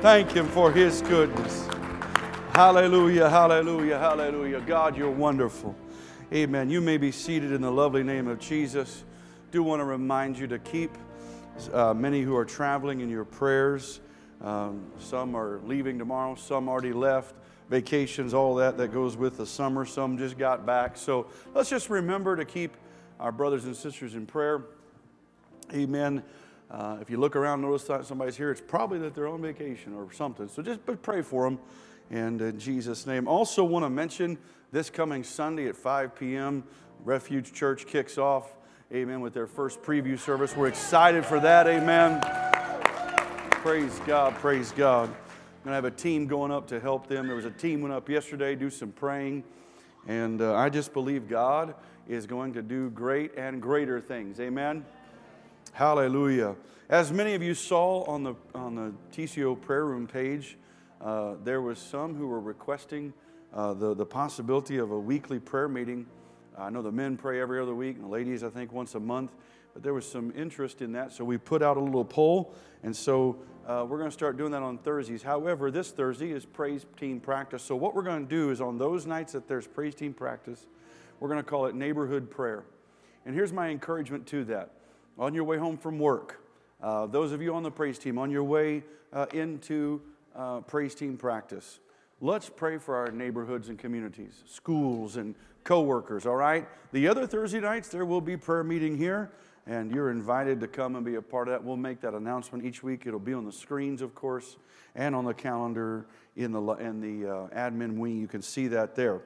Thank Him for His goodness. Hallelujah, hallelujah, hallelujah. God, you're wonderful. Amen. You may be seated in the lovely name of Jesus. Do want to remind you to keep uh, many who are traveling in your prayers. Um, some are leaving tomorrow, some already left. Vacations, all that that goes with the summer. Some just got back. So let's just remember to keep our brothers and sisters in prayer. Amen. Uh, if you look around, notice that somebody's here, it's probably that they're on vacation or something. So just pray for them. And in Jesus' name. Also, want to mention this coming Sunday at 5 p.m., Refuge Church kicks off. Amen. With their first preview service. We're excited for that. Amen. Praise God. Praise God. I'm going to have a team going up to help them. There was a team went up yesterday, do some praying. And uh, I just believe God is going to do great and greater things. Amen. Hallelujah. As many of you saw on the, on the TCO prayer room page, uh, there was some who were requesting uh, the, the possibility of a weekly prayer meeting. I know the men pray every other week, and the ladies, I think, once a month. But there was some interest in that, so we put out a little poll, and so uh, we're going to start doing that on Thursdays. However, this Thursday is praise team practice. So what we're going to do is on those nights that there's praise team practice, we're going to call it neighborhood prayer. And here's my encouragement to that: on your way home from work, uh, those of you on the praise team, on your way uh, into uh, praise team practice. Let's pray for our neighborhoods and communities, schools and coworkers, all right? The other Thursday nights, there will be prayer meeting here, and you're invited to come and be a part of that. We'll make that announcement each week. It'll be on the screens, of course, and on the calendar in the, in the uh, admin wing. You can see that there.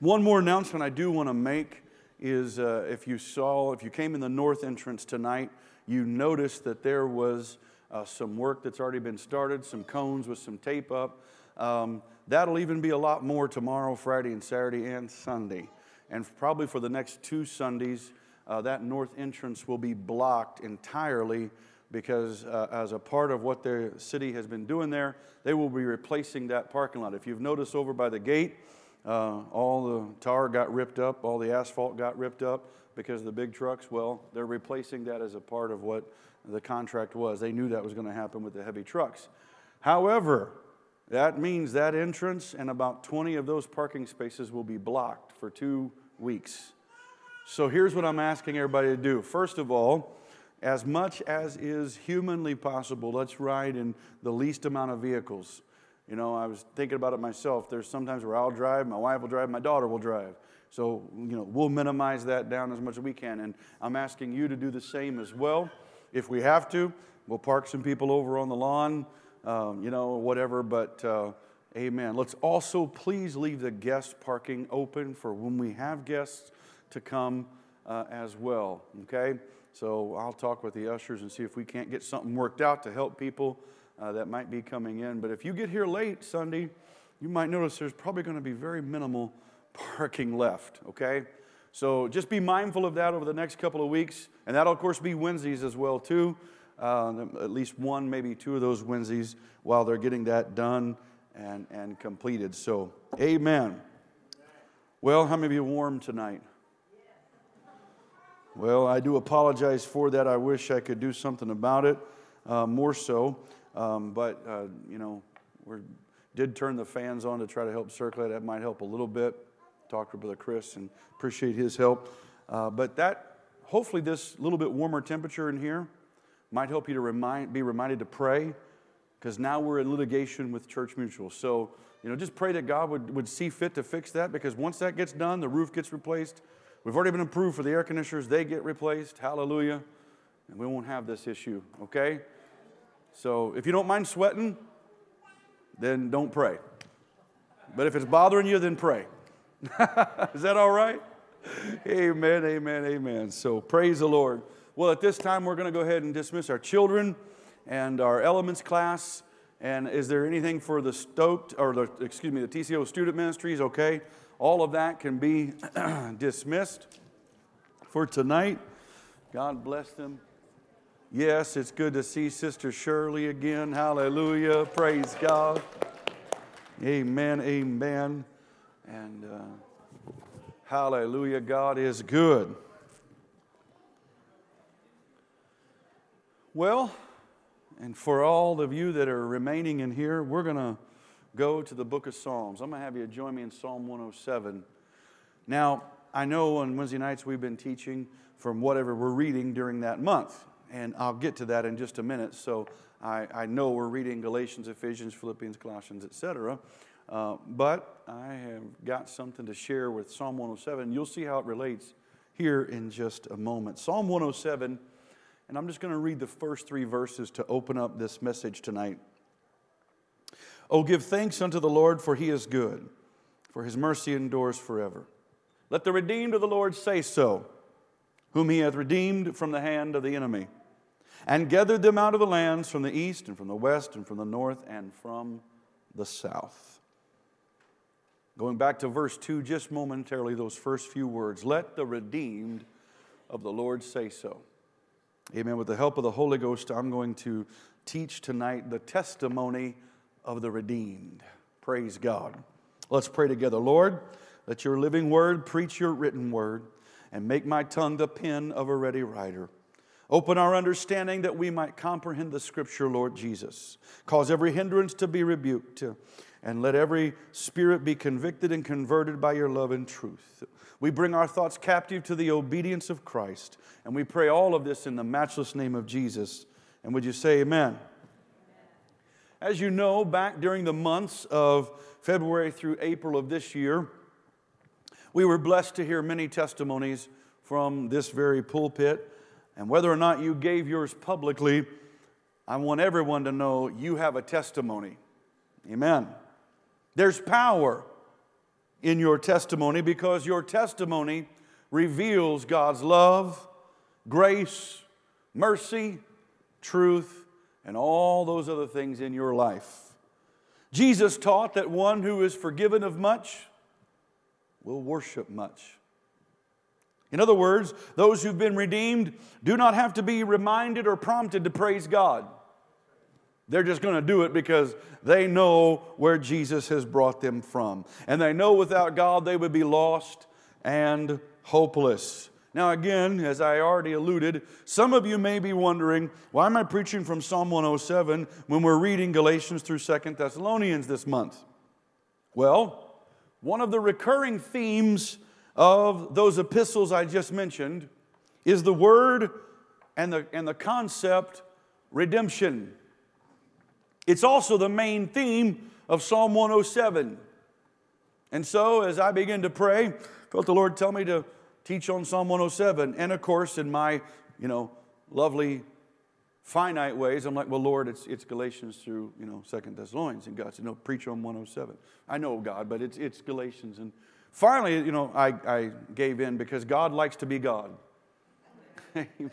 One more announcement I do want to make is uh, if you saw, if you came in the north entrance tonight, you noticed that there was uh, some work that's already been started, some cones with some tape up. Um, that'll even be a lot more tomorrow, Friday, and Saturday, and Sunday. And probably for the next two Sundays, uh, that north entrance will be blocked entirely because, uh, as a part of what the city has been doing there, they will be replacing that parking lot. If you've noticed over by the gate, uh, all the tar got ripped up, all the asphalt got ripped up because of the big trucks. Well, they're replacing that as a part of what the contract was. They knew that was going to happen with the heavy trucks. However, that means that entrance and about 20 of those parking spaces will be blocked for two weeks. So here's what I'm asking everybody to do. First of all, as much as is humanly possible, let's ride in the least amount of vehicles. You know, I was thinking about it myself. There's sometimes where I'll drive, my wife will drive, my daughter will drive. So, you know, we'll minimize that down as much as we can. And I'm asking you to do the same as well. If we have to, we'll park some people over on the lawn, um, you know, whatever. But uh, amen. Let's also please leave the guest parking open for when we have guests to come uh, as well. Okay? So I'll talk with the ushers and see if we can't get something worked out to help people uh, that might be coming in. But if you get here late Sunday, you might notice there's probably going to be very minimal parking left. Okay? So just be mindful of that over the next couple of weeks. And that'll, of course, be Wednesdays as well, too. Uh, at least one, maybe two of those Wednesdays while they're getting that done and, and completed. So, amen. Well, how many of you warm tonight? Well, I do apologize for that. I wish I could do something about it uh, more so. Um, but, uh, you know, we did turn the fans on to try to help circulate. That might help a little bit talk to Brother Chris and appreciate his help. Uh, but that, hopefully, this little bit warmer temperature in here might help you to remind, be reminded to pray because now we're in litigation with Church Mutual. So, you know, just pray that God would, would see fit to fix that because once that gets done, the roof gets replaced. We've already been approved for the air conditioners, they get replaced. Hallelujah. And we won't have this issue, okay? So if you don't mind sweating, then don't pray. But if it's bothering you, then pray. Is that all right? Amen, amen, amen. So praise the Lord. Well, at this time, we're going to go ahead and dismiss our children and our elements class. And is there anything for the stoked, or the, excuse me, the TCO student ministries? Okay. All of that can be dismissed for tonight. God bless them. Yes, it's good to see Sister Shirley again. Hallelujah. Praise God. Amen, amen. And uh, hallelujah, God is good. Well, And for all of you that are remaining in here, we're going to go to the book of Psalms. I'm going to have you join me in Psalm 107. Now, I know on Wednesday nights we've been teaching from whatever we're reading during that month, and I'll get to that in just a minute. So I, I know we're reading Galatians, Ephesians, Philippians, Colossians, etc. Uh, but I have got something to share with Psalm 107. You'll see how it relates here in just a moment. Psalm 107, and I'm just going to read the first three verses to open up this message tonight. Oh, give thanks unto the Lord, for he is good, for his mercy endures forever. Let the redeemed of the Lord say so, whom he hath redeemed from the hand of the enemy, and gathered them out of the lands from the east and from the west and from the north and from the south. Going back to verse 2 just momentarily, those first few words let the redeemed of the Lord say so. Amen. With the help of the Holy Ghost, I'm going to teach tonight the testimony of the redeemed. Praise God. Let's pray together. Lord, let your living word preach your written word and make my tongue the pen of a ready writer. Open our understanding that we might comprehend the scripture, Lord Jesus. Cause every hindrance to be rebuked, and let every spirit be convicted and converted by your love and truth. We bring our thoughts captive to the obedience of Christ, and we pray all of this in the matchless name of Jesus. And would you say amen? As you know, back during the months of February through April of this year, we were blessed to hear many testimonies from this very pulpit. And whether or not you gave yours publicly, I want everyone to know you have a testimony. Amen. There's power in your testimony because your testimony reveals God's love, grace, mercy, truth, and all those other things in your life. Jesus taught that one who is forgiven of much will worship much. In other words, those who've been redeemed do not have to be reminded or prompted to praise God. They're just going to do it because they know where Jesus has brought them from. And they know without God they would be lost and hopeless. Now, again, as I already alluded, some of you may be wondering why am I preaching from Psalm 107 when we're reading Galatians through Second Thessalonians this month? Well, one of the recurring themes of those epistles I just mentioned is the word and the, and the concept redemption. It's also the main theme of Psalm 107. And so, as I begin to pray, felt the Lord tell me to teach on Psalm 107. And of course, in my, you know, lovely finite ways, I'm like, well, Lord, it's, it's Galatians through, you know, Second Thessalonians. And God said, no, preach on 107. I know God, but it's, it's Galatians. And finally, you know, I, I gave in because God likes to be God. Amen.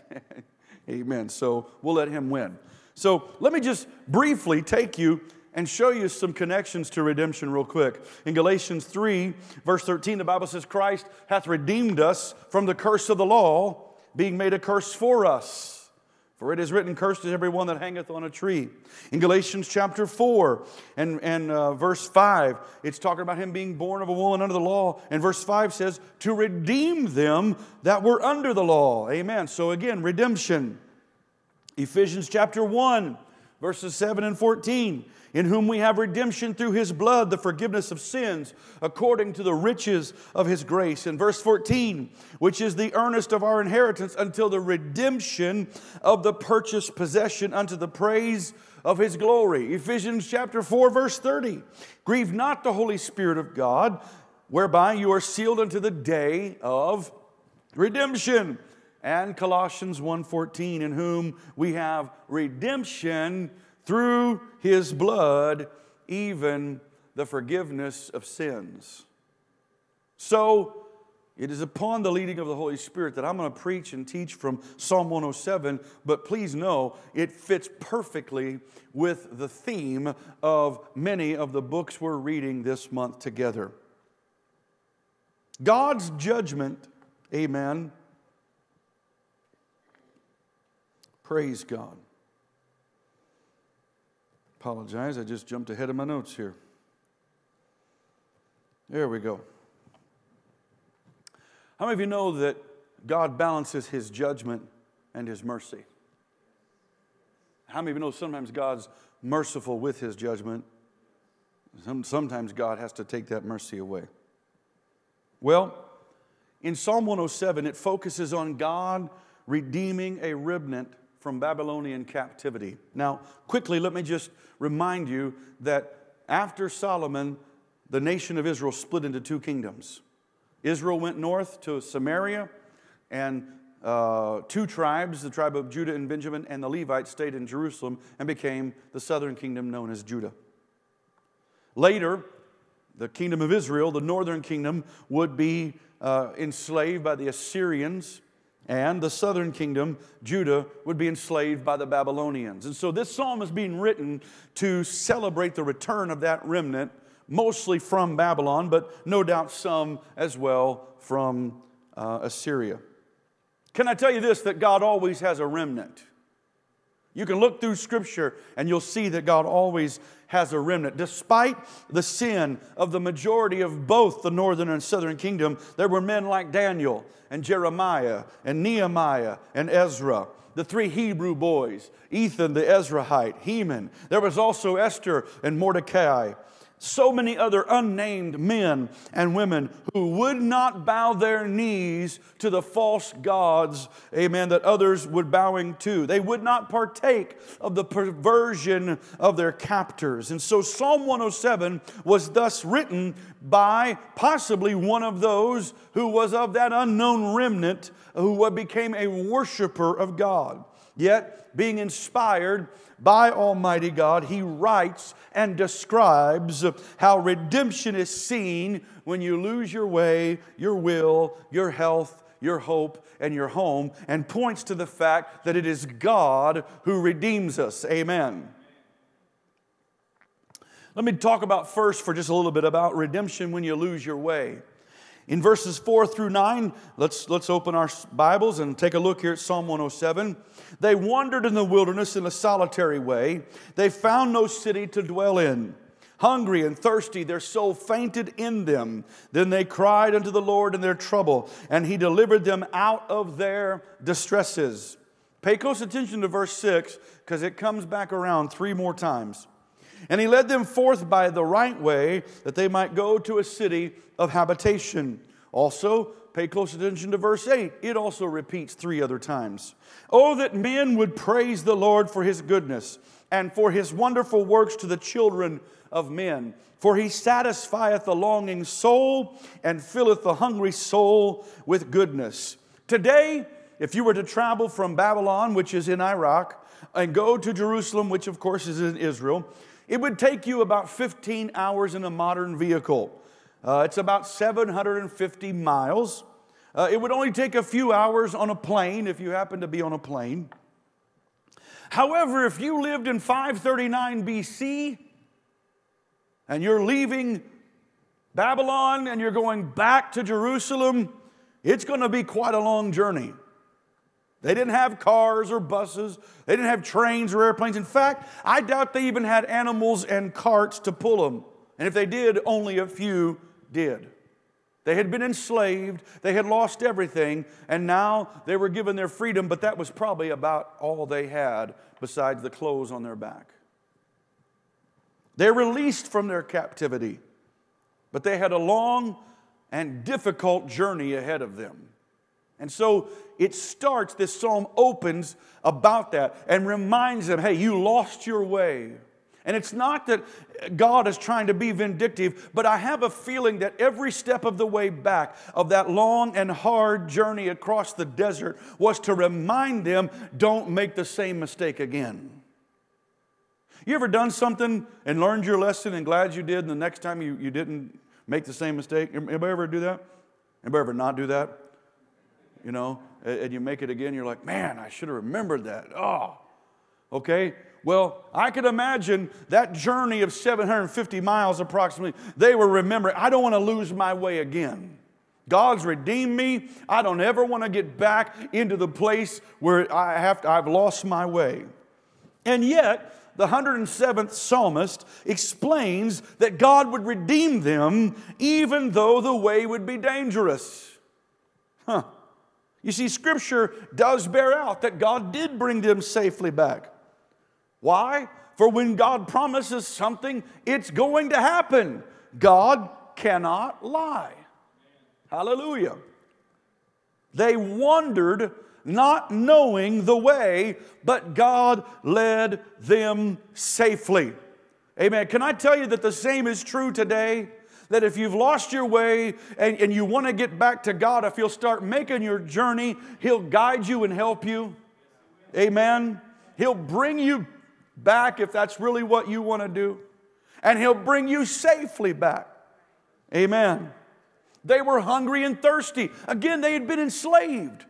Amen. So we'll let him win. So let me just briefly take you and show you some connections to redemption real quick. In Galatians 3, verse 13, the Bible says, Christ hath redeemed us from the curse of the law, being made a curse for us. For it is written, Cursed is everyone that hangeth on a tree. In Galatians chapter 4 and, and uh, verse 5, it's talking about him being born of a woman under the law. And verse 5 says, To redeem them that were under the law. Amen. So again, redemption. Ephesians chapter 1, verses 7 and 14 in whom we have redemption through his blood, the forgiveness of sins, according to the riches of his grace. In verse 14, which is the earnest of our inheritance until the redemption of the purchased possession unto the praise of his glory. Ephesians chapter 4, verse 30. Grieve not the Holy Spirit of God, whereby you are sealed unto the day of redemption and Colossians 1:14 in whom we have redemption through his blood, even the forgiveness of sins. So, it is upon the leading of the Holy Spirit that I'm going to preach and teach from Psalm 107, but please know it fits perfectly with the theme of many of the books we're reading this month together. God's judgment, amen. Praise God. Apologize, I just jumped ahead of my notes here. There we go. How many of you know that God balances his judgment and his mercy? How many of you know sometimes God's merciful with his judgment? Sometimes God has to take that mercy away. Well, in Psalm 107, it focuses on God redeeming a remnant from Babylonian captivity. Now, quickly, let me just remind you that after Solomon, the nation of Israel split into two kingdoms. Israel went north to Samaria, and uh, two tribes, the tribe of Judah and Benjamin, and the Levites stayed in Jerusalem and became the southern kingdom known as Judah. Later, the kingdom of Israel, the northern kingdom, would be uh, enslaved by the Assyrians, and the southern kingdom, Judah, would be enslaved by the Babylonians. And so this psalm is being written to celebrate the return of that remnant, mostly from Babylon, but no doubt some as well from uh, Assyria. Can I tell you this that God always has a remnant? You can look through Scripture and you'll see that God always has a remnant. Despite the sin of the majority of both the northern and southern kingdom, there were men like Daniel and Jeremiah and Nehemiah and Ezra the three Hebrew boys, Ethan the Ezrahite, Heman. There was also Esther and Mordecai so many other unnamed men and women who would not bow their knees to the false gods, amen, that others would bowing to. They would not partake of the perversion of their captors. And so Psalm 107 was thus written by possibly one of those who was of that unknown remnant who became a worshiper of God. Yet, being inspired by Almighty God, he writes and describes how redemption is seen when you lose your way, your will, your health, your hope, and your home, and points to the fact that it is God who redeems us. Amen. Let me talk about first for just a little bit about redemption when you lose your way. In verses 4 through 9, let's, let's open our Bibles and take a look here at Psalm 107. They wandered in the wilderness in a solitary way. They found no city to dwell in. Hungry and thirsty, their soul fainted in them. Then they cried unto the Lord in their trouble, and he delivered them out of their distresses. Pay close attention to verse 6 because it comes back around three more times. And he led them forth by the right way that they might go to a city of habitation. Also, pay close attention to verse 8. It also repeats three other times. Oh, that men would praise the Lord for his goodness and for his wonderful works to the children of men. For he satisfieth the longing soul and filleth the hungry soul with goodness. Today, if you were to travel from Babylon, which is in Iraq, and go to Jerusalem, which of course is in Israel, it would take you about 15 hours in a modern vehicle. Uh, it's about 750 miles. Uh, it would only take a few hours on a plane if you happen to be on a plane. However, if you lived in 539 BC and you're leaving Babylon and you're going back to Jerusalem, it's going to be quite a long journey. They didn't have cars or buses. They didn't have trains or airplanes. In fact, I doubt they even had animals and carts to pull them. And if they did, only a few did. They had been enslaved, they had lost everything, and now they were given their freedom, but that was probably about all they had besides the clothes on their back. They're released from their captivity, but they had a long and difficult journey ahead of them. And so it starts, this psalm opens about that and reminds them hey, you lost your way. And it's not that God is trying to be vindictive, but I have a feeling that every step of the way back of that long and hard journey across the desert was to remind them don't make the same mistake again. You ever done something and learned your lesson and glad you did, and the next time you, you didn't make the same mistake? Anybody ever do that? Anybody ever not do that? you know, and you make it again, you're like, man, I should have remembered that. Oh, okay. Well, I could imagine that journey of 750 miles approximately, they were remembering, I don't want to lose my way again. God's redeemed me. I don't ever want to get back into the place where I have to, I've lost my way. And yet, the 107th psalmist explains that God would redeem them even though the way would be dangerous. Huh. You see, Scripture does bear out that God did bring them safely back. Why? For when God promises something, it's going to happen. God cannot lie. Hallelujah. They wandered not knowing the way, but God led them safely. Amen. Can I tell you that the same is true today? That if you've lost your way and, and you want to get back to God, if you'll start making your journey, He'll guide you and help you. Amen. He'll bring you back if that's really what you want to do, and He'll bring you safely back. Amen. They were hungry and thirsty. Again, they had been enslaved.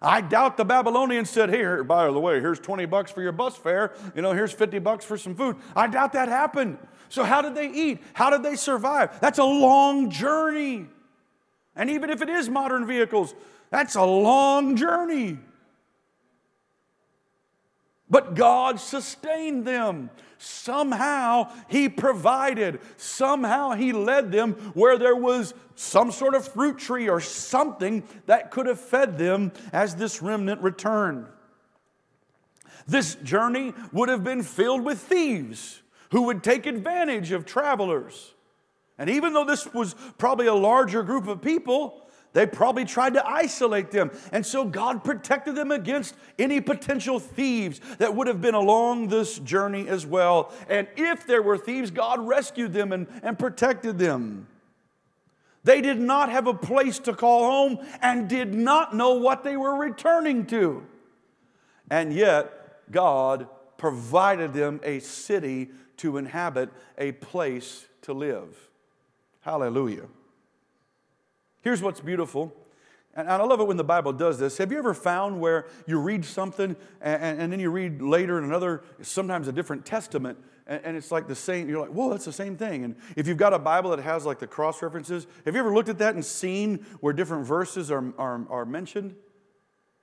I doubt the Babylonians said, Here, by the way, here's 20 bucks for your bus fare. You know, here's 50 bucks for some food. I doubt that happened. So, how did they eat? How did they survive? That's a long journey. And even if it is modern vehicles, that's a long journey. But God sustained them. Somehow He provided. Somehow He led them where there was some sort of fruit tree or something that could have fed them as this remnant returned. This journey would have been filled with thieves who would take advantage of travelers. And even though this was probably a larger group of people, they probably tried to isolate them. And so God protected them against any potential thieves that would have been along this journey as well. And if there were thieves, God rescued them and, and protected them. They did not have a place to call home and did not know what they were returning to. And yet, God provided them a city to inhabit, a place to live. Hallelujah. Here's what's beautiful. And I love it when the Bible does this. Have you ever found where you read something and, and then you read later in another, sometimes a different testament, and, and, it's like the same, you're like, whoa, that's the same thing. And if you've got a Bible that has like the cross references, have you ever looked at that and seen where different verses are, are, are mentioned?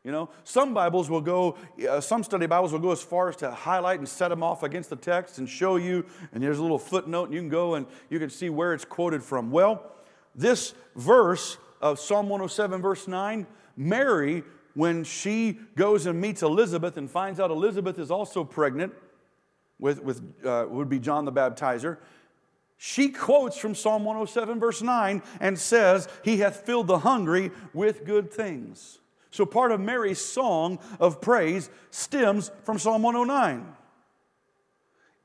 You know, some Bibles will go, uh, some study Bibles will go as far as to highlight and set them off against the text and show you, and there's a little footnote, and you can go and you can see where it's quoted from. Well, this verse of Psalm 107, verse 9, Mary, when she goes and meets Elizabeth and finds out Elizabeth is also pregnant with, with uh, would be John the Baptizer, she quotes from Psalm 107, verse 9, and says, He hath filled the hungry with good things. So part of Mary's song of praise stems from Psalm 109.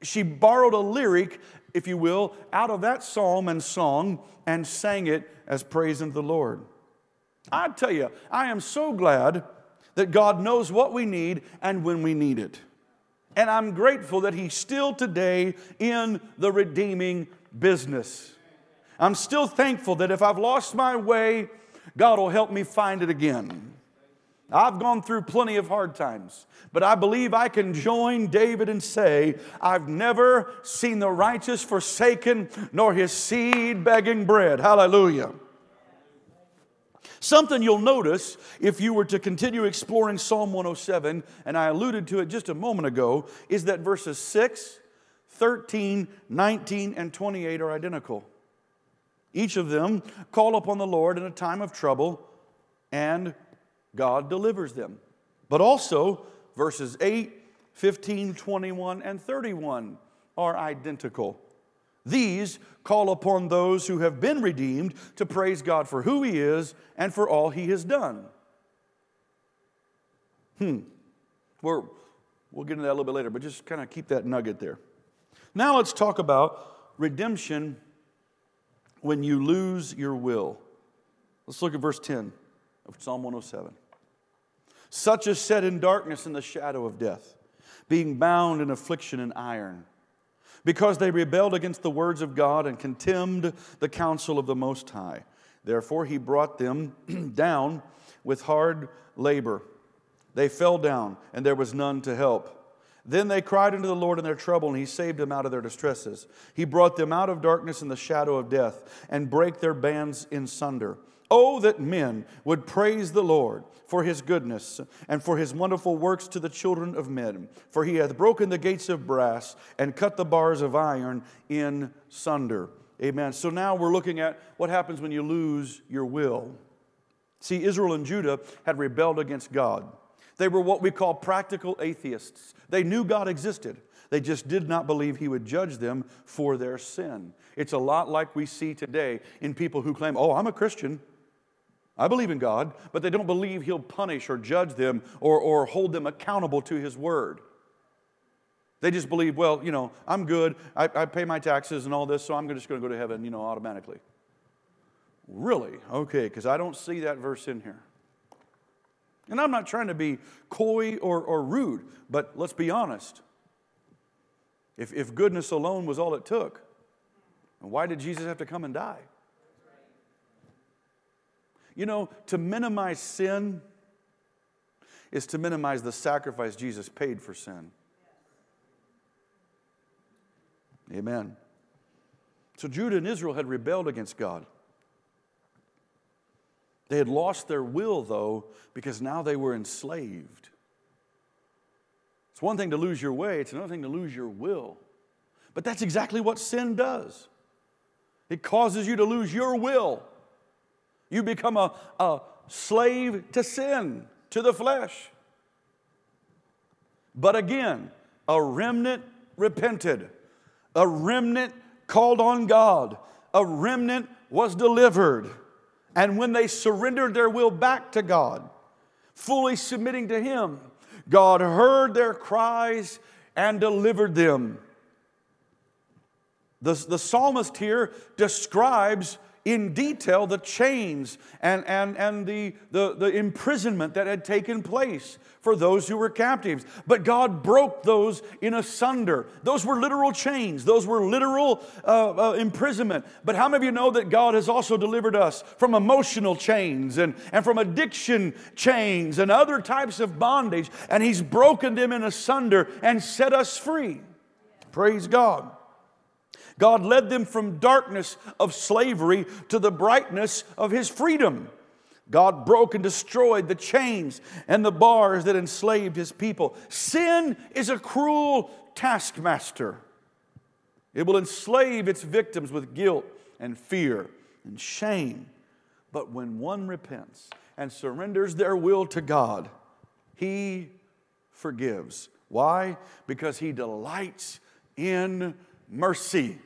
She borrowed a lyric if you will, out of that psalm and song and sang it as praise unto the Lord. I tell you, I am so glad that God knows what we need and when we need it. And I'm grateful that He's still today in the redeeming business. I'm still thankful that if I've lost my way, God will help me find it again. I've gone through plenty of hard times, but I believe I can join David and say, I've never seen the righteous forsaken, nor his seed begging bread. Hallelujah. Something you'll notice if you were to continue exploring Psalm 107, and I alluded to it just a moment ago, is that verses 6, 13, 19, and 28 are identical. Each of them call upon the Lord in a time of trouble and God delivers them. But also, verses 8, 15, 21, and 31 are identical. These call upon those who have been redeemed to praise God for who He is and for all He has done. Hmm. We're, we'll get into that a little bit later, but just kind of keep that nugget there. Now let's talk about redemption when you lose your will. Let's look at verse 10 of Psalm 107. Such as sat in darkness in the shadow of death, being bound in affliction and iron, because they rebelled against the words of God and contemned the counsel of the Most High. Therefore, he brought them down with hard labor. They fell down, and there was none to help. Then they cried unto the Lord in their trouble, and he saved them out of their distresses. He brought them out of darkness and the shadow of death, and brake their bands in sunder. Oh, that men would praise the Lord for his goodness and for his wonderful works to the children of men. For he hath broken the gates of brass and cut the bars of iron in sunder. Amen. So now we're looking at what happens when you lose your will. See, Israel and Judah had rebelled against God. They were what we call practical atheists. They knew God existed, They just did not believe he would judge them for their sin. It's a lot like we see today in people who claim, Oh, I'm a Christian. I believe in God, but they don't believe he'll punish or judge them or, or hold them accountable to his word. They just believe, well, you know, I'm good. I, I pay my taxes and all this, so I'm just going to go to heaven, you know, automatically. Really? Okay, because I don't see that verse in here. And I'm not trying to be coy or, or rude, but let's be honest. If, if goodness alone was all it took, why did Jesus have to come and die? You know, to minimize sin is to minimize the sacrifice Jesus paid for sin. Amen. So Judah and Israel had rebelled against God. They had lost their will, though, because now they were enslaved. It's one thing to lose your way, it's another thing to lose your will. But that's exactly what sin does it causes you to lose your will. You become a, a slave to sin, to the flesh. But again, a remnant repented, a remnant called on God, a remnant was delivered. And when they surrendered their will back to God, fully submitting to Him, God heard their cries and delivered them. The, the psalmist here describes in detail the chains and, and, and the, the, the imprisonment that had taken place for those who were captives. But God broke those in asunder. Those were literal chains, those were literal uh, uh, imprisonment. But how many of you know that God has also delivered us from emotional chains and, and from addiction chains and other types of bondage? And He's broken them in asunder and set us free. Praise God. God led them from darkness of slavery to the brightness of his freedom. God broke and destroyed the chains and the bars that enslaved his people. Sin is a cruel taskmaster. It will enslave its victims with guilt and fear and shame. But when one repents and surrenders their will to God, he forgives. Why? Because he delights in mercy.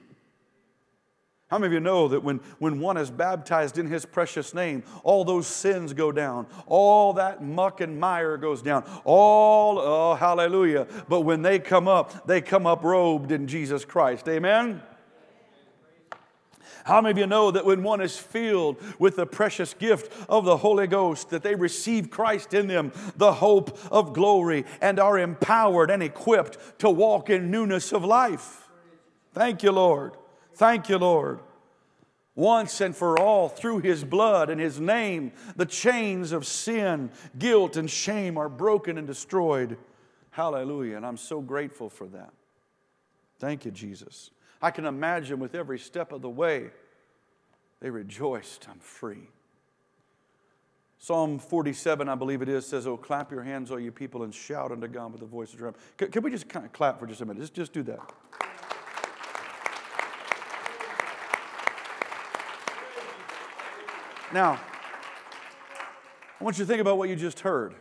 How many of you know that when, when one is baptized in his precious name, all those sins go down, all that muck and mire goes down, all, oh, hallelujah. But when they come up, they come up robed in Jesus Christ. Amen? How many of you know that when one is filled with the precious gift of the Holy Ghost, that they receive Christ in them, the hope of glory, and are empowered and equipped to walk in newness of life? Thank you, Lord. Thank you, Lord. Once and for all, through His blood and His name, the chains of sin, guilt, and shame are broken and destroyed. Hallelujah. And I'm so grateful for that. Thank you, Jesus. I can imagine with every step of the way, they rejoiced, I'm free. Psalm 47, I believe it is, says, Oh, clap your hands, all you people, and shout unto God with the voice of drum. Can, can we just kind of clap for just a minute? Just, just do that. Now, I want you to think about what you just heard.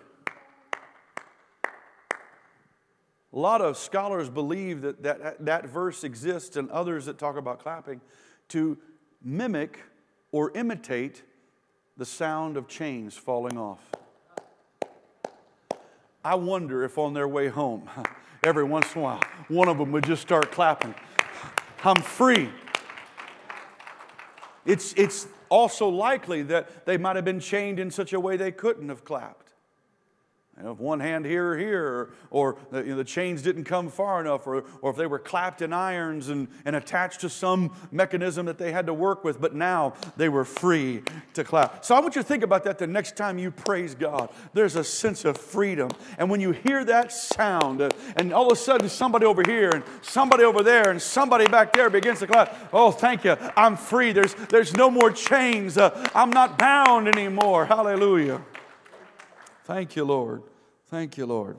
A lot of scholars believe that that, that verse exists and others that talk about clapping to mimic or imitate the sound of chains falling off. I wonder if on their way home, every once in a while, one of them would just start clapping. I'm free. It's, it's also likely that they might have been chained in such a way they couldn't have clapped. You know, if one hand here or here, or, or the, you know, the, chains didn't come far enough, or, or if they were clapped in irons and, and attached to some mechanism that they had to work with, but now they were free to clap. So I want you to think about that the next time you praise God. There's a sense of freedom. And when you hear that sound, and all of a sudden somebody over here, and somebody over there, and somebody back there begins to clap, oh, thank you, I'm free. There's, there's no more chains. Uh, I'm not bound anymore. Hallelujah. Thank you, Lord. Thank you, Lord.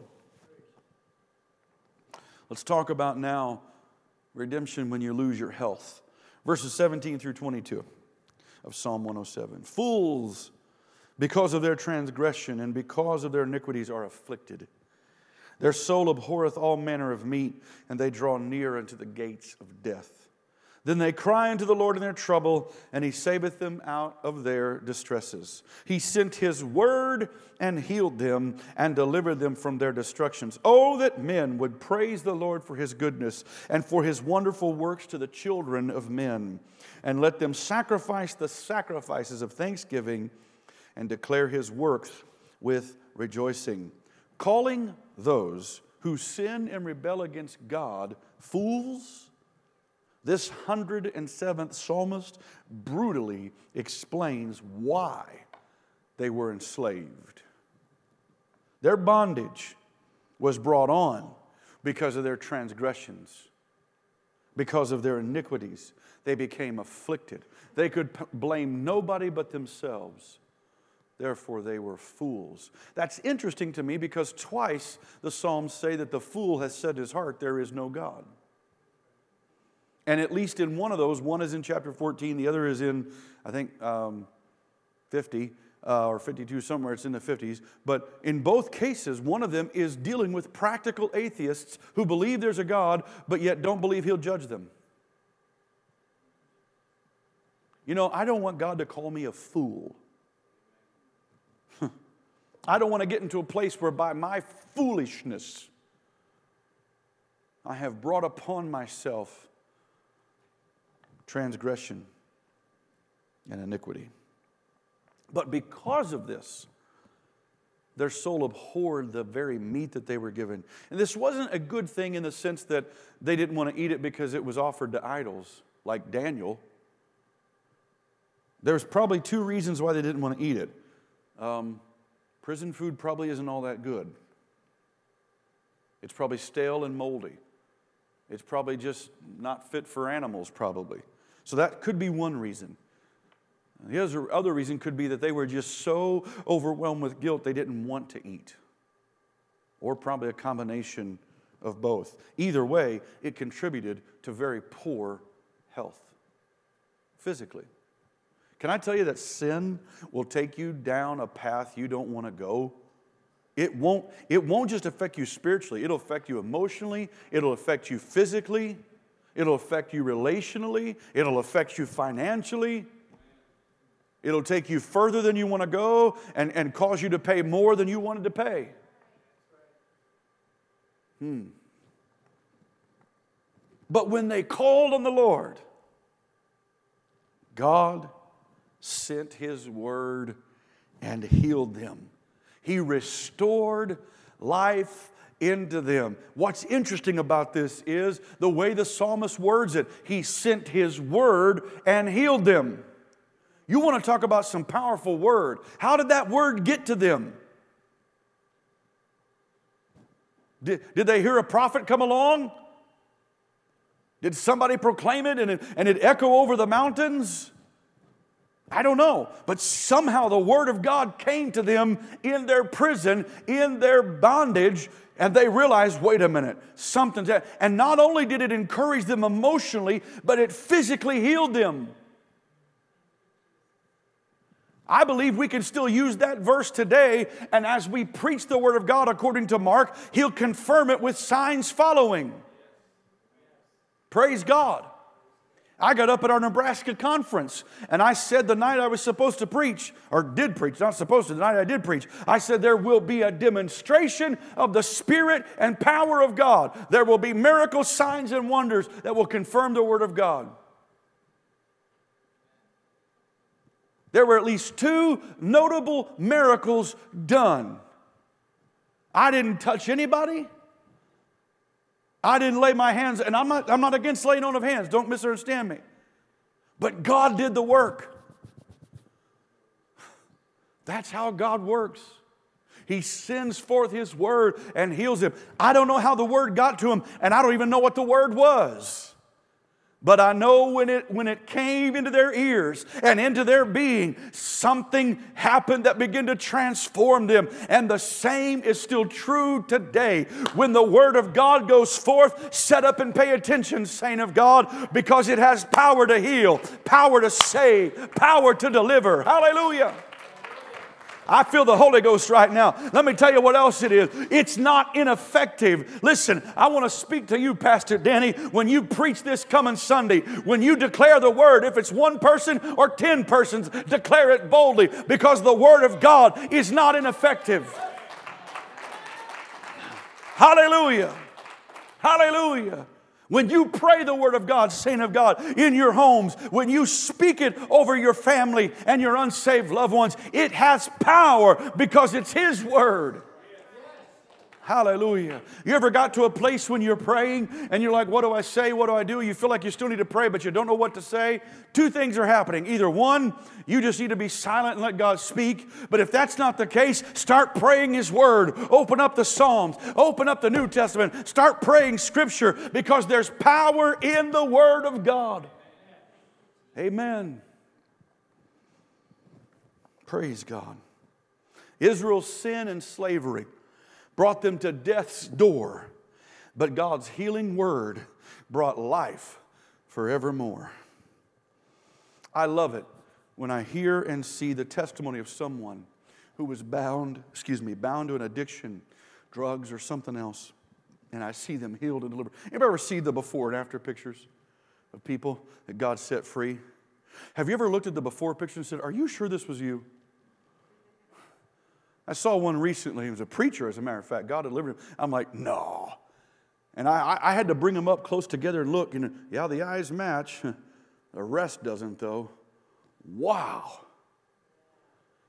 Let's talk about now redemption when you lose your health. Verses 17 through 22 of Psalm 107. Fools, because of their transgression and because of their iniquities, are afflicted. Their soul abhorreth all manner of meat, and they draw near unto the gates of death. Then they cry unto the Lord in their trouble, and he saveth them out of their distresses. He sent his word and healed them and delivered them from their destructions. Oh, that men would praise the Lord for his goodness and for his wonderful works to the children of men, and let them sacrifice the sacrifices of thanksgiving and declare his works with rejoicing calling those who sin and rebel against God fools. This 107th psalmist brutally explains why they were enslaved. Their bondage was brought on because of their transgressions, because of their iniquities. They became afflicted. They could p- blame nobody but themselves Therefore, they were fools. That's interesting to me because twice the Psalms say that the fool has said his heart, There is no God. And at least in one of those, one is in chapter 14, the other is in, I think, um, 50 uh, or 52, somewhere it's in the 50s. But in both cases, one of them is dealing with practical atheists who believe there's a God, but yet don't believe he'll judge them. You know, I don't want God to call me a fool. I don't want to get into a place where by my foolishness I have brought upon myself transgression and iniquity. But because of this, their soul abhorred the very meat that they were given. And this wasn't a good thing in the sense that they didn't want to eat it because it was offered to idols, like Daniel. There's probably two reasons why they didn't want to eat it. Um, Prison food probably isn't all that good. It's probably stale and moldy. It's probably just not fit for animals, probably. So that could be one reason. The other reason could be that they were just so overwhelmed with guilt they didn't want to eat, or probably a combination of both. Either way, it contributed to very poor health physically. Can I tell you that sin will take you down a path you don't want to go? It won't, it won't just affect you spiritually, it'll affect you emotionally, it'll affect you physically, it'll affect you relationally, it'll affect you financially. It'll take you further than you want to go and, and cause you to pay more than you wanted to pay. Hmm. But when they called on the Lord, God sent his word and healed them. He restored life into them. What's interesting about this is the way the psalmist words it. He sent his word and healed them. You want to talk about some powerful word. How did that word get to them? Did, did they hear a prophet come along? Did somebody proclaim it and, it and it echo over the mountains? I don't know. But somehow the Word of God came to them in their prison, in their bondage, and they realized wait a minute, something's that. And not only did it encourage them emotionally, but it physically healed them. I believe we can still use that verse today, and as we preach the Word of God according to Mark, He'll confirm it with signs following. Praise God. I got up at our Nebraska conference and I said the night I was supposed to preach, or did preach, not supposed to, the night I did preach, I said there will be a demonstration of the Spirit and power of God. There will be miracles, signs, and wonders that will confirm the Word of God. There were at least two notable miracles done. I didn't touch anybody. I didn't lay my hands, and I'm not, I'm not against laying on of hands, don't misunderstand me. But God did the work. That's how God works. He sends forth His word and heals him. I don't know how the word got to him, and I don't even know what the word was. But I know when it, when it came into their ears and into their being, something happened that began to transform them. And the same is still true today. When the Word of God goes forth, set up and pay attention, saint of God, because it has power to heal, power to save, power to deliver. Hallelujah. I feel the Holy Ghost right now. Let me tell you what else it is. It's not ineffective. Listen, I want to speak to you, Pastor Danny, when you preach this coming Sunday, when you declare the word, if it's one person or 10 persons, declare it boldly because the word of God is not ineffective. Hallelujah. Hallelujah. When you pray the word of God, saint of God, in your homes, when you speak it over your family and your unsaved loved ones, it has power because it's His word. Hallelujah. You ever got to a place when you're praying and you're like, what do I say? What do I do? You feel like you still need to pray, but you don't know what to say? Two things are happening. Either one, you just need to be silent and let God speak. But if that's not the case, start praying His Word. Open up the Psalms, open up the New Testament, start praying Scripture because there's power in the Word of God. Amen. Praise God. Israel's sin and slavery brought them to death's door, but God's healing word brought life forevermore. I love it when I hear and see the testimony of someone who was bound, excuse me, bound to an addiction, drugs, or something else, and I see them healed and delivered. Anybody ever see the before and after pictures of people that God set free? Have you ever looked at the before picture and said, Are you sure this was you? I saw one recently. He was a preacher, as a matter of fact. God delivered him. I'm like, no. And I, I had to bring them up close together and look. And yeah, the eyes match. The rest doesn't, though. Wow.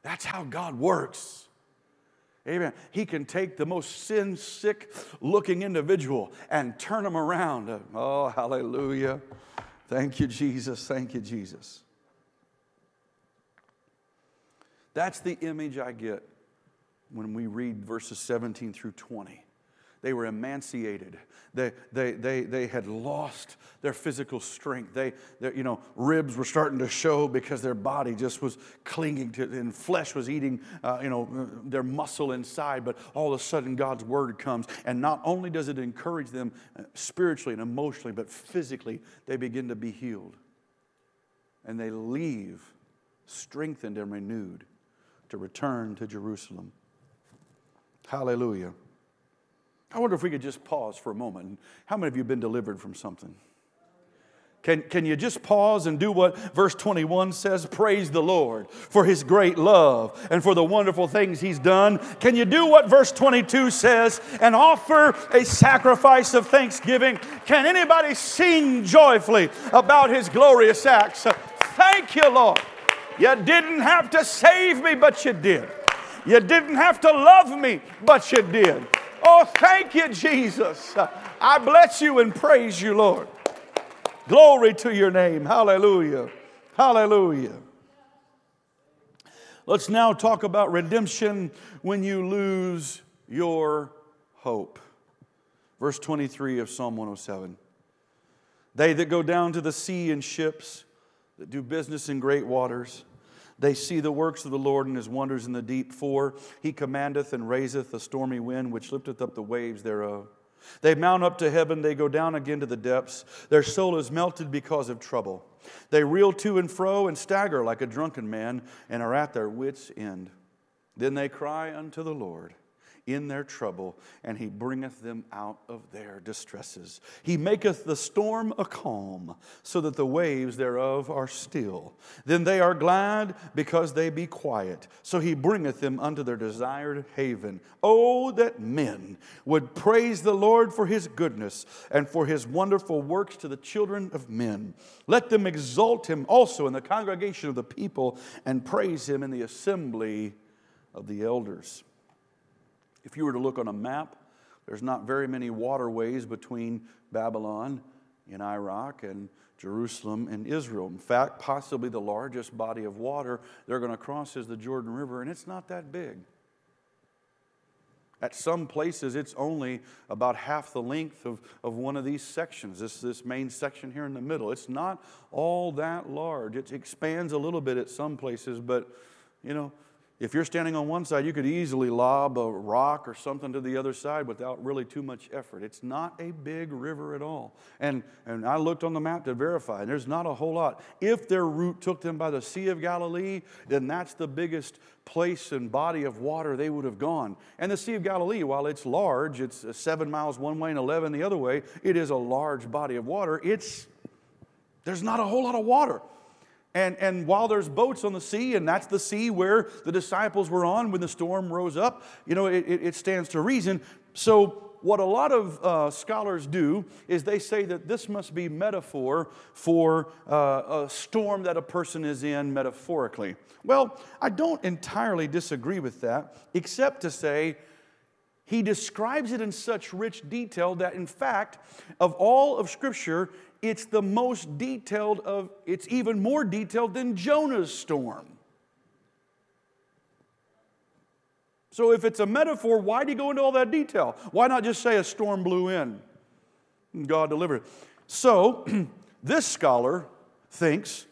That's how God works. Amen. He can take the most sin sick looking individual and turn them around. Oh, hallelujah. Thank you, Jesus. Thank you, Jesus. That's the image I get when we read verses 17 through 20. They were emaciated. They, they, they, they had lost their physical strength. They, you know, ribs were starting to show because their body just was clinging to, and flesh was eating, uh, you know, their muscle inside. But all of a sudden, God's word comes, and not only does it encourage them uh, spiritually and emotionally, but physically, they begin to be healed, and they leave strengthened and renewed to return to Jerusalem. Hallelujah. I wonder if we could just pause for a moment. How many of you have been delivered from something? Can, can you just pause and do what verse 21 says? Praise the Lord for his great love and for the wonderful things he's done. Can you do what verse 22 says and offer a sacrifice of thanksgiving? Can anybody sing joyfully about his glorious acts? Thank you, Lord. You didn't have to save me, but you did. You didn't have to love me, but you did. Oh, thank you, Jesus. I bless you and praise you, Lord. Glory to your name. Hallelujah. Hallelujah. Let's now talk about redemption when you lose your hope. Verse 23 of Psalm 107. They that go down to the sea in ships, that do business in great waters, they see the works of the Lord and his wonders in the deep, for he commandeth and raiseth a stormy wind, which lifteth up the waves thereof. They mount up to heaven, they go down again to the depths. Their soul is melted because of trouble. They reel to and fro and stagger like a drunken man and are at their wits' end. Then they cry unto the Lord in their trouble, and he bringeth them out of their distresses. He maketh the storm a calm, so that the waves thereof are still. Then they are glad because they be quiet. So he bringeth them unto their desired haven. Oh, that men would praise the Lord for his goodness and for his wonderful works to the children of men. Let them exalt him also in the congregation of the people and praise him in the assembly of the elders. If you were to look on a map, there's not very many waterways between Babylon in Iraq and Jerusalem and Israel. In fact, possibly the largest body of water they're going to cross is the Jordan River, and it's not that big. At some places, it's only about half the length of, of one of these sections, this, this main section here in the middle. It's not all that large. It expands a little bit at some places, but you know, if you're standing on one side, you could easily lob a rock or something to the other side without really too much effort. It's not a big river at all. And, and I looked on the map to verify, and there's not a whole lot. If their route took them by the Sea of Galilee, then that's the biggest place and body of water they would have gone. And the Sea of Galilee, while it's large, it's uh, seven miles one way and 11 the other way, it is a large body of water. It's, there's not a whole lot of water. And, and while there's boats on the sea, and that's the sea where the disciples were on when the storm rose up, you know, it, it stands to reason. So, what a lot of uh, scholars do is they say that this must be metaphor for uh, a storm that a person is in metaphorically. Well, I don't entirely disagree with that, except to say he describes it in such rich detail that, in fact, of all of Scripture, it's the most detailed of, it's even more detailed than Jonah's storm. So if it's a metaphor, why do you go into all that detail? Why not just say a storm blew in and God delivered? So this scholar thinks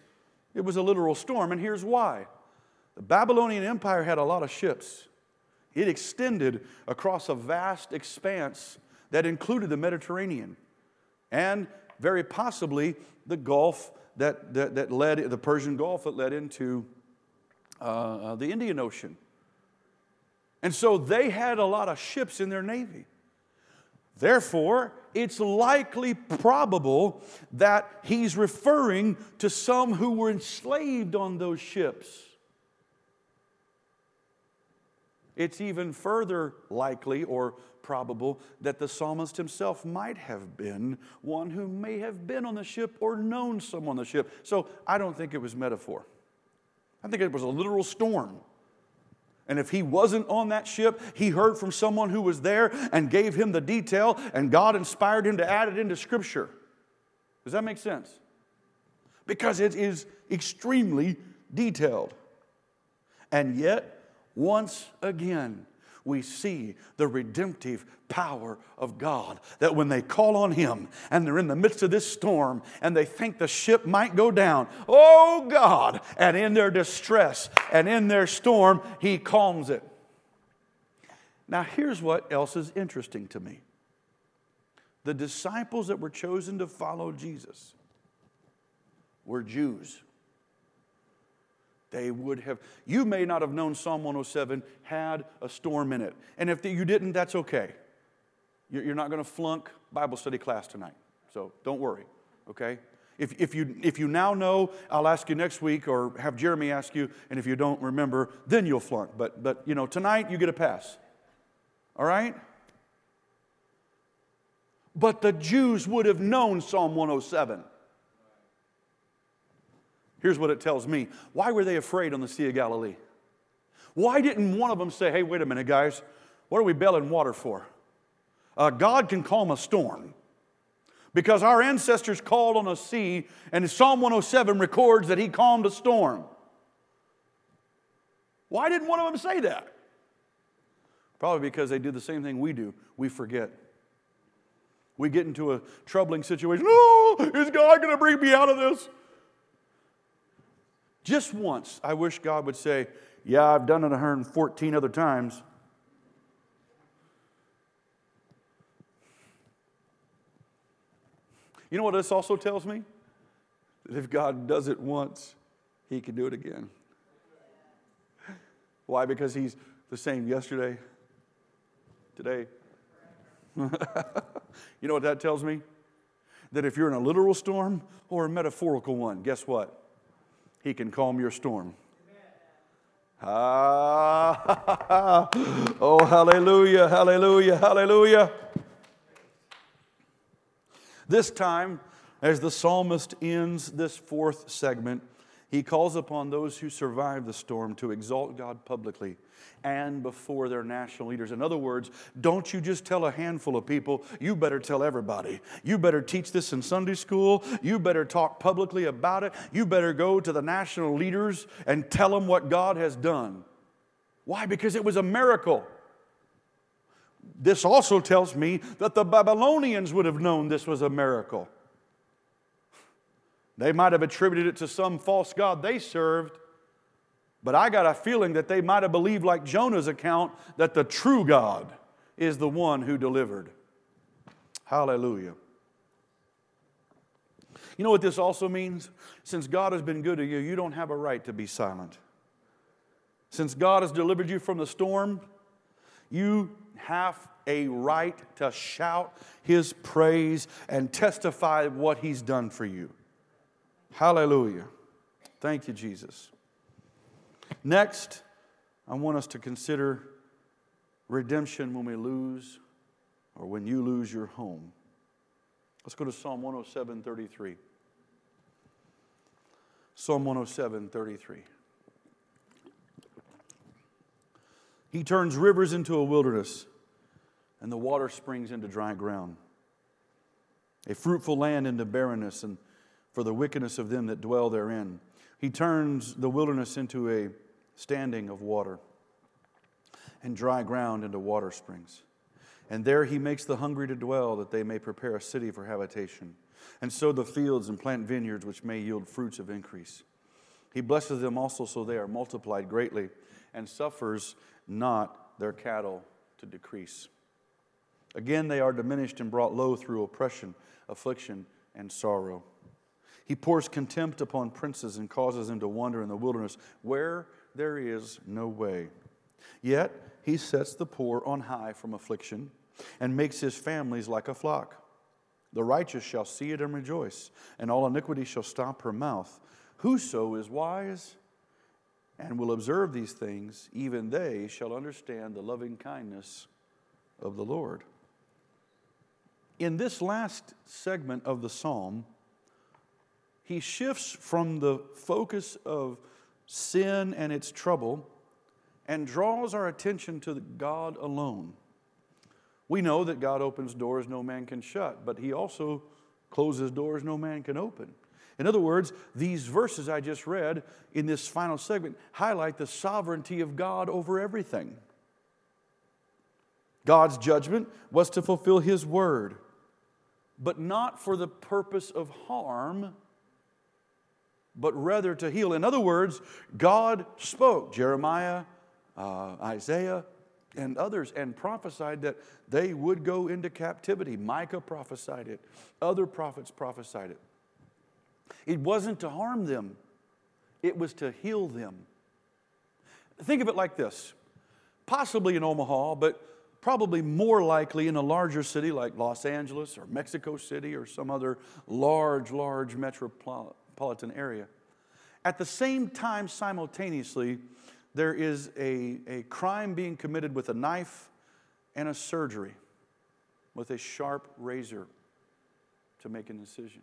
it was a literal storm, and here's why. The Babylonian Empire had a lot of ships. It extended across a vast expanse that included the Mediterranean. And very possibly the Gulf that, that, that led, the Persian Gulf that led into uh, uh, the Indian Ocean. And so they had a lot of ships in their navy. Therefore, it's likely probable that he's referring to some who were enslaved on those ships. It's even further likely or probable that the psalmist himself might have been one who may have been on the ship or known someone on the ship. So I don't think it was metaphor. I think it was a literal storm. And if he wasn't on that ship, he heard from someone who was there and gave him the detail, and God inspired him to add it into Scripture. Does that make sense? Because it is extremely detailed. And yet, once again, we see the redemptive power of God. That when they call on Him and they're in the midst of this storm and they think the ship might go down, oh God, and in their distress and in their storm, He calms it. Now, here's what else is interesting to me the disciples that were chosen to follow Jesus were Jews they would have. You may not have known Psalm 107 had a storm in it. And if you didn't, that's okay. You're not going to flunk Bible study class tonight. So don't worry, okay? If, if, you, if you now know, I'll ask you next week or have Jeremy ask you, and if you don't remember, then you'll flunk. But, but you know, tonight you get a pass. All right? But the Jews would have known Psalm 107. Here's what it tells me. Why were they afraid on the Sea of Galilee? Why didn't one of them say, hey, wait a minute, guys, what are we bailing water for? Uh, God can calm a storm. Because our ancestors called on a sea, and Psalm 107 records that he calmed a storm. Why didn't one of them say that? Probably because they do the same thing we do. We forget. We get into a troubling situation. Oh, is God going to bring me out of this? Just once, I wish God would say, Yeah, I've done it 114 other times. You know what this also tells me? That if God does it once, He can do it again. Why? Because He's the same yesterday, today. you know what that tells me? That if you're in a literal storm or a metaphorical one, guess what? He can calm your storm. Ah, oh, hallelujah, hallelujah, hallelujah. This time, as the psalmist ends this fourth segment, he calls upon those who survive the storm to exalt God publicly and before their national leaders. In other words, don't you just tell a handful of people, you better tell everybody. You better teach this in Sunday school. You better talk publicly about it. You better go to the national leaders and tell them what God has done. Why? Because it was a miracle. This also tells me that the Babylonians would have known this was a miracle. They might have attributed it to some false god they served, But I got a feeling that they might have believed, like Jonah's account, that the true God is the one who delivered. Hallelujah. You know what this also means? Since God has been good to you, you don't have a right to be silent. Since God has delivered you from the storm, you have a right to shout His praise and testify what He's done for you. Hallelujah. Thank you, Jesus. Next, I want us to consider redemption when we lose or when you lose your home. Let's go to Psalm 107 33. Psalm 107 33. He turns rivers into a wilderness and the water springs into dry ground. A fruitful land into barrenness and for the wickedness of them that dwell therein. He turns the wilderness into a standing of water and dry ground into water springs. And there he makes the hungry to dwell, that they may prepare a city for habitation, and sow the fields and plant vineyards which may yield fruits of increase. He blesses them also so they are multiplied greatly, and suffers not their cattle to decrease. Again, they are diminished and brought low through oppression, affliction, and sorrow. He pours contempt upon princes and causes them to wander in the wilderness where there is no way. Yet he sets the poor on high from affliction and makes his families like a flock. The righteous shall see it and rejoice, and all iniquity shall stop her mouth. Whoso is wise and will observe these things, even they shall understand the loving kindness of the Lord. In this last segment of the psalm, he shifts from the focus of sin and its trouble and draws our attention to God alone. We know that God opens doors no man can shut, but he also closes doors no man can open. In other words, these verses I just read in this final segment highlight the sovereignty of God over everything. God's judgment was to fulfill his word, but not for the purpose of harm but rather to heal. In other words, God spoke, Jeremiah, uh, Isaiah, and others, and prophesied that they would go into captivity. Micah prophesied it, other prophets prophesied it. It wasn't to harm them, it was to heal them. Think of it like this possibly in Omaha, but probably more likely in a larger city like Los Angeles or Mexico City or some other large, large metropolitan metropolitan area. At the same time, simultaneously, there is a, a crime being committed with a knife and a surgery with a sharp razor to make an incision.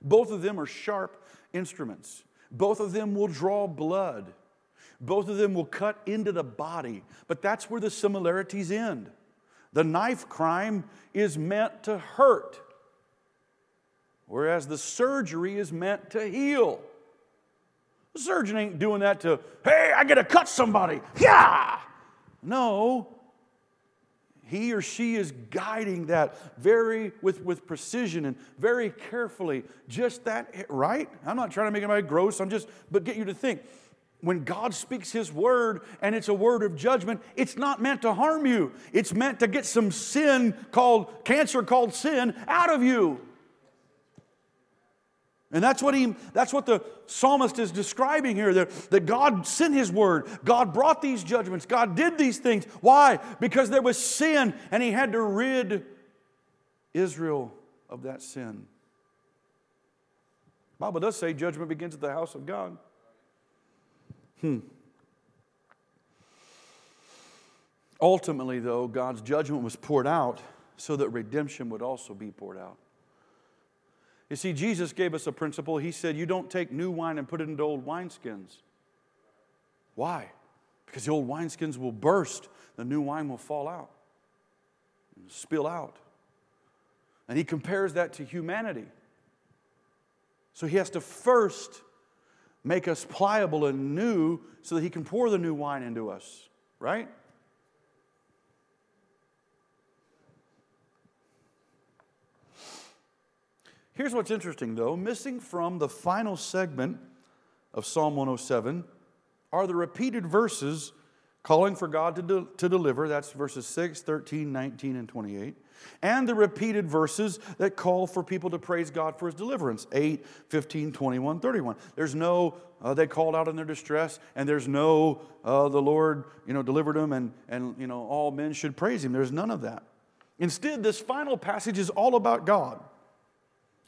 Both of them are sharp instruments. Both of them will draw blood. Both of them will cut into the body. But that's where the similarities end. The knife crime is meant to hurt, whereas the surgery is meant to heal. The surgeon ain't doing that to, hey, I gotta cut somebody. Yeah! No. He or she is guiding that very with, with precision and very carefully. Just that, right? I'm not trying to make anybody gross, I'm just, but get you to think. When God speaks His word and it's a word of judgment, it's not meant to harm you. It's meant to get some sin called, cancer called sin out of you. And that's what, he, that's what the psalmist is describing here that, that God sent his word. God brought these judgments. God did these things. Why? Because there was sin and he had to rid Israel of that sin. The Bible does say judgment begins at the house of God. Hmm. Ultimately, though, God's judgment was poured out so that redemption would also be poured out. You see, Jesus gave us a principle. He said, You don't take new wine and put it into old wineskins. Why? Because the old wineskins will burst, the new wine will fall out, spill out. And he compares that to humanity. So he has to first make us pliable and new so that he can pour the new wine into us, right? Here's what's interesting, though missing from the final segment of Psalm 107 are the repeated verses calling for God to, de- to deliver. That's verses 6, 13, 19, and 28. And the repeated verses that call for people to praise God for his deliverance 8, 15, 21, 31. There's no, uh, they called out in their distress, and there's no, uh, the Lord, you know, delivered them, and, and, you know, all men should praise him. There's none of that. Instead, this final passage is all about God.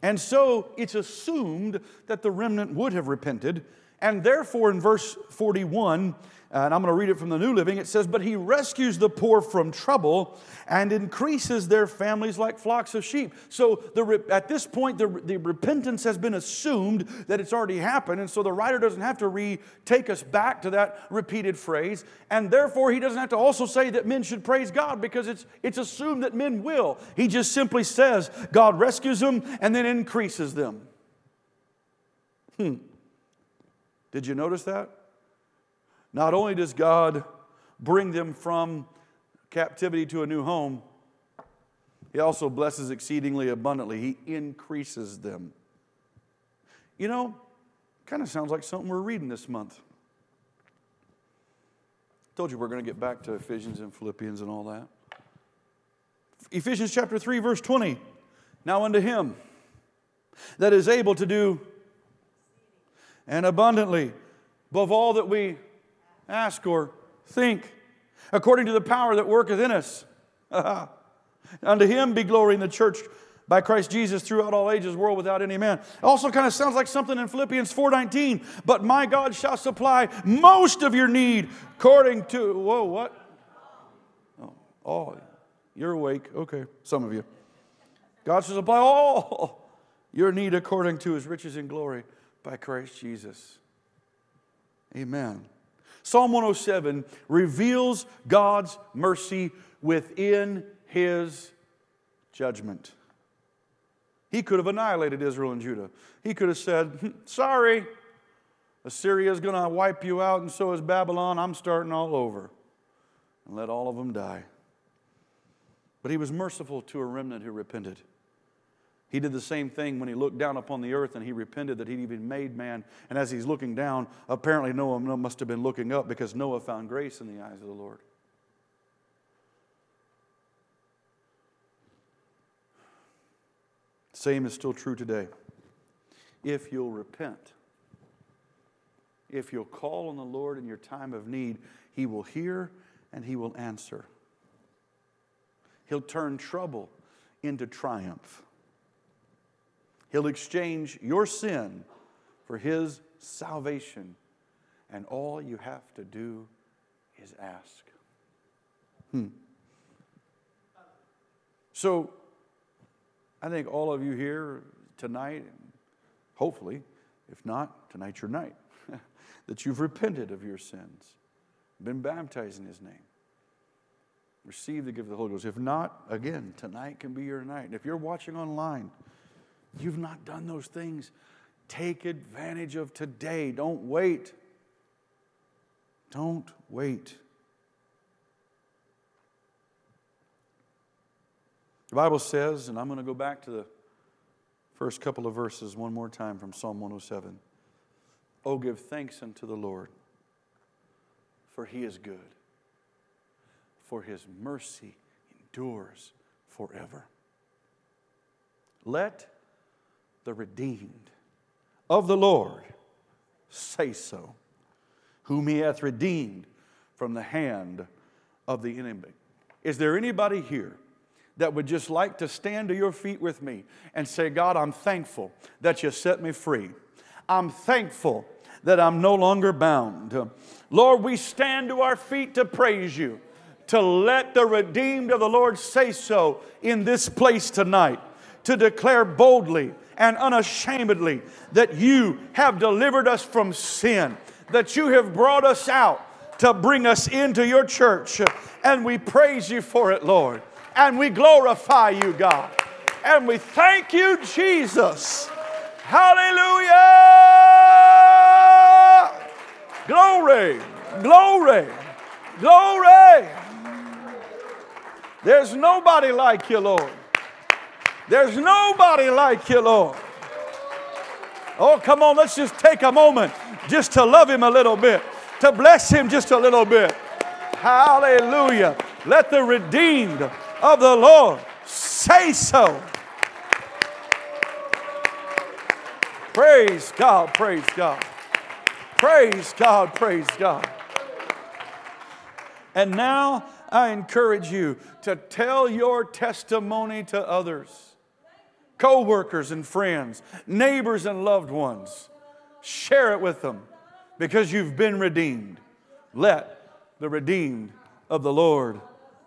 And so it's assumed that the remnant would have repented. And therefore, in verse 41, and I'm going to read it from the New Living. It says, But he rescues the poor from trouble and increases their families like flocks of sheep. So the, at this point, the, the repentance has been assumed that it's already happened. And so the writer doesn't have to re take us back to that repeated phrase. And therefore, he doesn't have to also say that men should praise God because it's, it's assumed that men will. He just simply says, God rescues them and then increases them. Hmm. Did you notice that? Not only does God bring them from captivity to a new home, He also blesses exceedingly abundantly. He increases them. You know, kind of sounds like something we're reading this month. Told you we're going to get back to Ephesians and Philippians and all that. Ephesians chapter 3, verse 20. Now unto him that is able to do and abundantly above all that we ask, or think, according to the power that worketh in us. Unto him be glory in the church by Christ Jesus throughout all ages, world without any man. Also kind of sounds like something in Philippians 4:19. But my God shall supply most of your need according to whoa, what? Oh, oh you're awake. Okay, some of you. God shall supply all your need according to his riches in glory by Christ Jesus. Amen. Psalm 107 reveals God's mercy within his judgment. He could have annihilated Israel and Judah. He could have said, hmm, Sorry, Assyria is going to wipe you out, and so is Babylon. I'm starting all over. And let all of them die. But he was merciful to a remnant who repented. He did the same thing when he looked down upon the earth and he repented that he'd even made man. And as he's looking down, apparently Noah must have been looking up because Noah found grace in the eyes of the Lord. Same is still true today. If you'll repent, if you'll call on the Lord in your time of need, He will hear and He will answer. He'll turn trouble into triumph. He'll exchange your sin for His salvation. And all you have to do is ask. Hmm. So, I think all of you here tonight, hopefully, if not, tonight's your night, that you've repented of your sins, been baptized in His name, received the gift of the Holy Ghost. If not, again, tonight can be your night. And if you're watching online, you've not done those things, take advantage of today. Don't wait. Don't wait. The Bible says, and I'm going to go back to the first couple of verses one more time from Psalm 107. Oh, give thanks unto the Lord, for he is good, for his mercy endures forever. Let the redeemed of the Lord say so, whom he hath redeemed from the hand of the enemy. Is there anybody here that would just like to stand to your feet with me and say, God, I'm thankful that you set me free. I'm thankful that I'm no longer bound. Lord, we stand to our feet to praise you, to let the redeemed of the Lord say so in this place tonight, to declare boldly and unashamedly that you have delivered us from sin, that you have brought us out to bring us into your church. And we praise you for it, Lord. And we glorify you, God. And we thank you, Jesus. Hallelujah! Glory, glory, glory. There's nobody like you, Lord. There's nobody like you, Lord. Oh, come on, let's just take a moment just to love Him a little bit. to bless him just a little bit. Hallelujah. Let the redeemed of the Lord say so. Praise God, praise God. Praise God, praise God. And now I encourage you to tell your testimony to others, co workers and friends, neighbors and loved ones. Share it with them because you've been redeemed. Let the redeemed of the Lord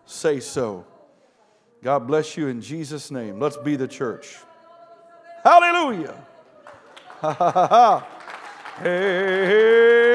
say so. God bless you in Jesus' name. Let's be the church. Hallelujah. Ha ha ha ha. Hey.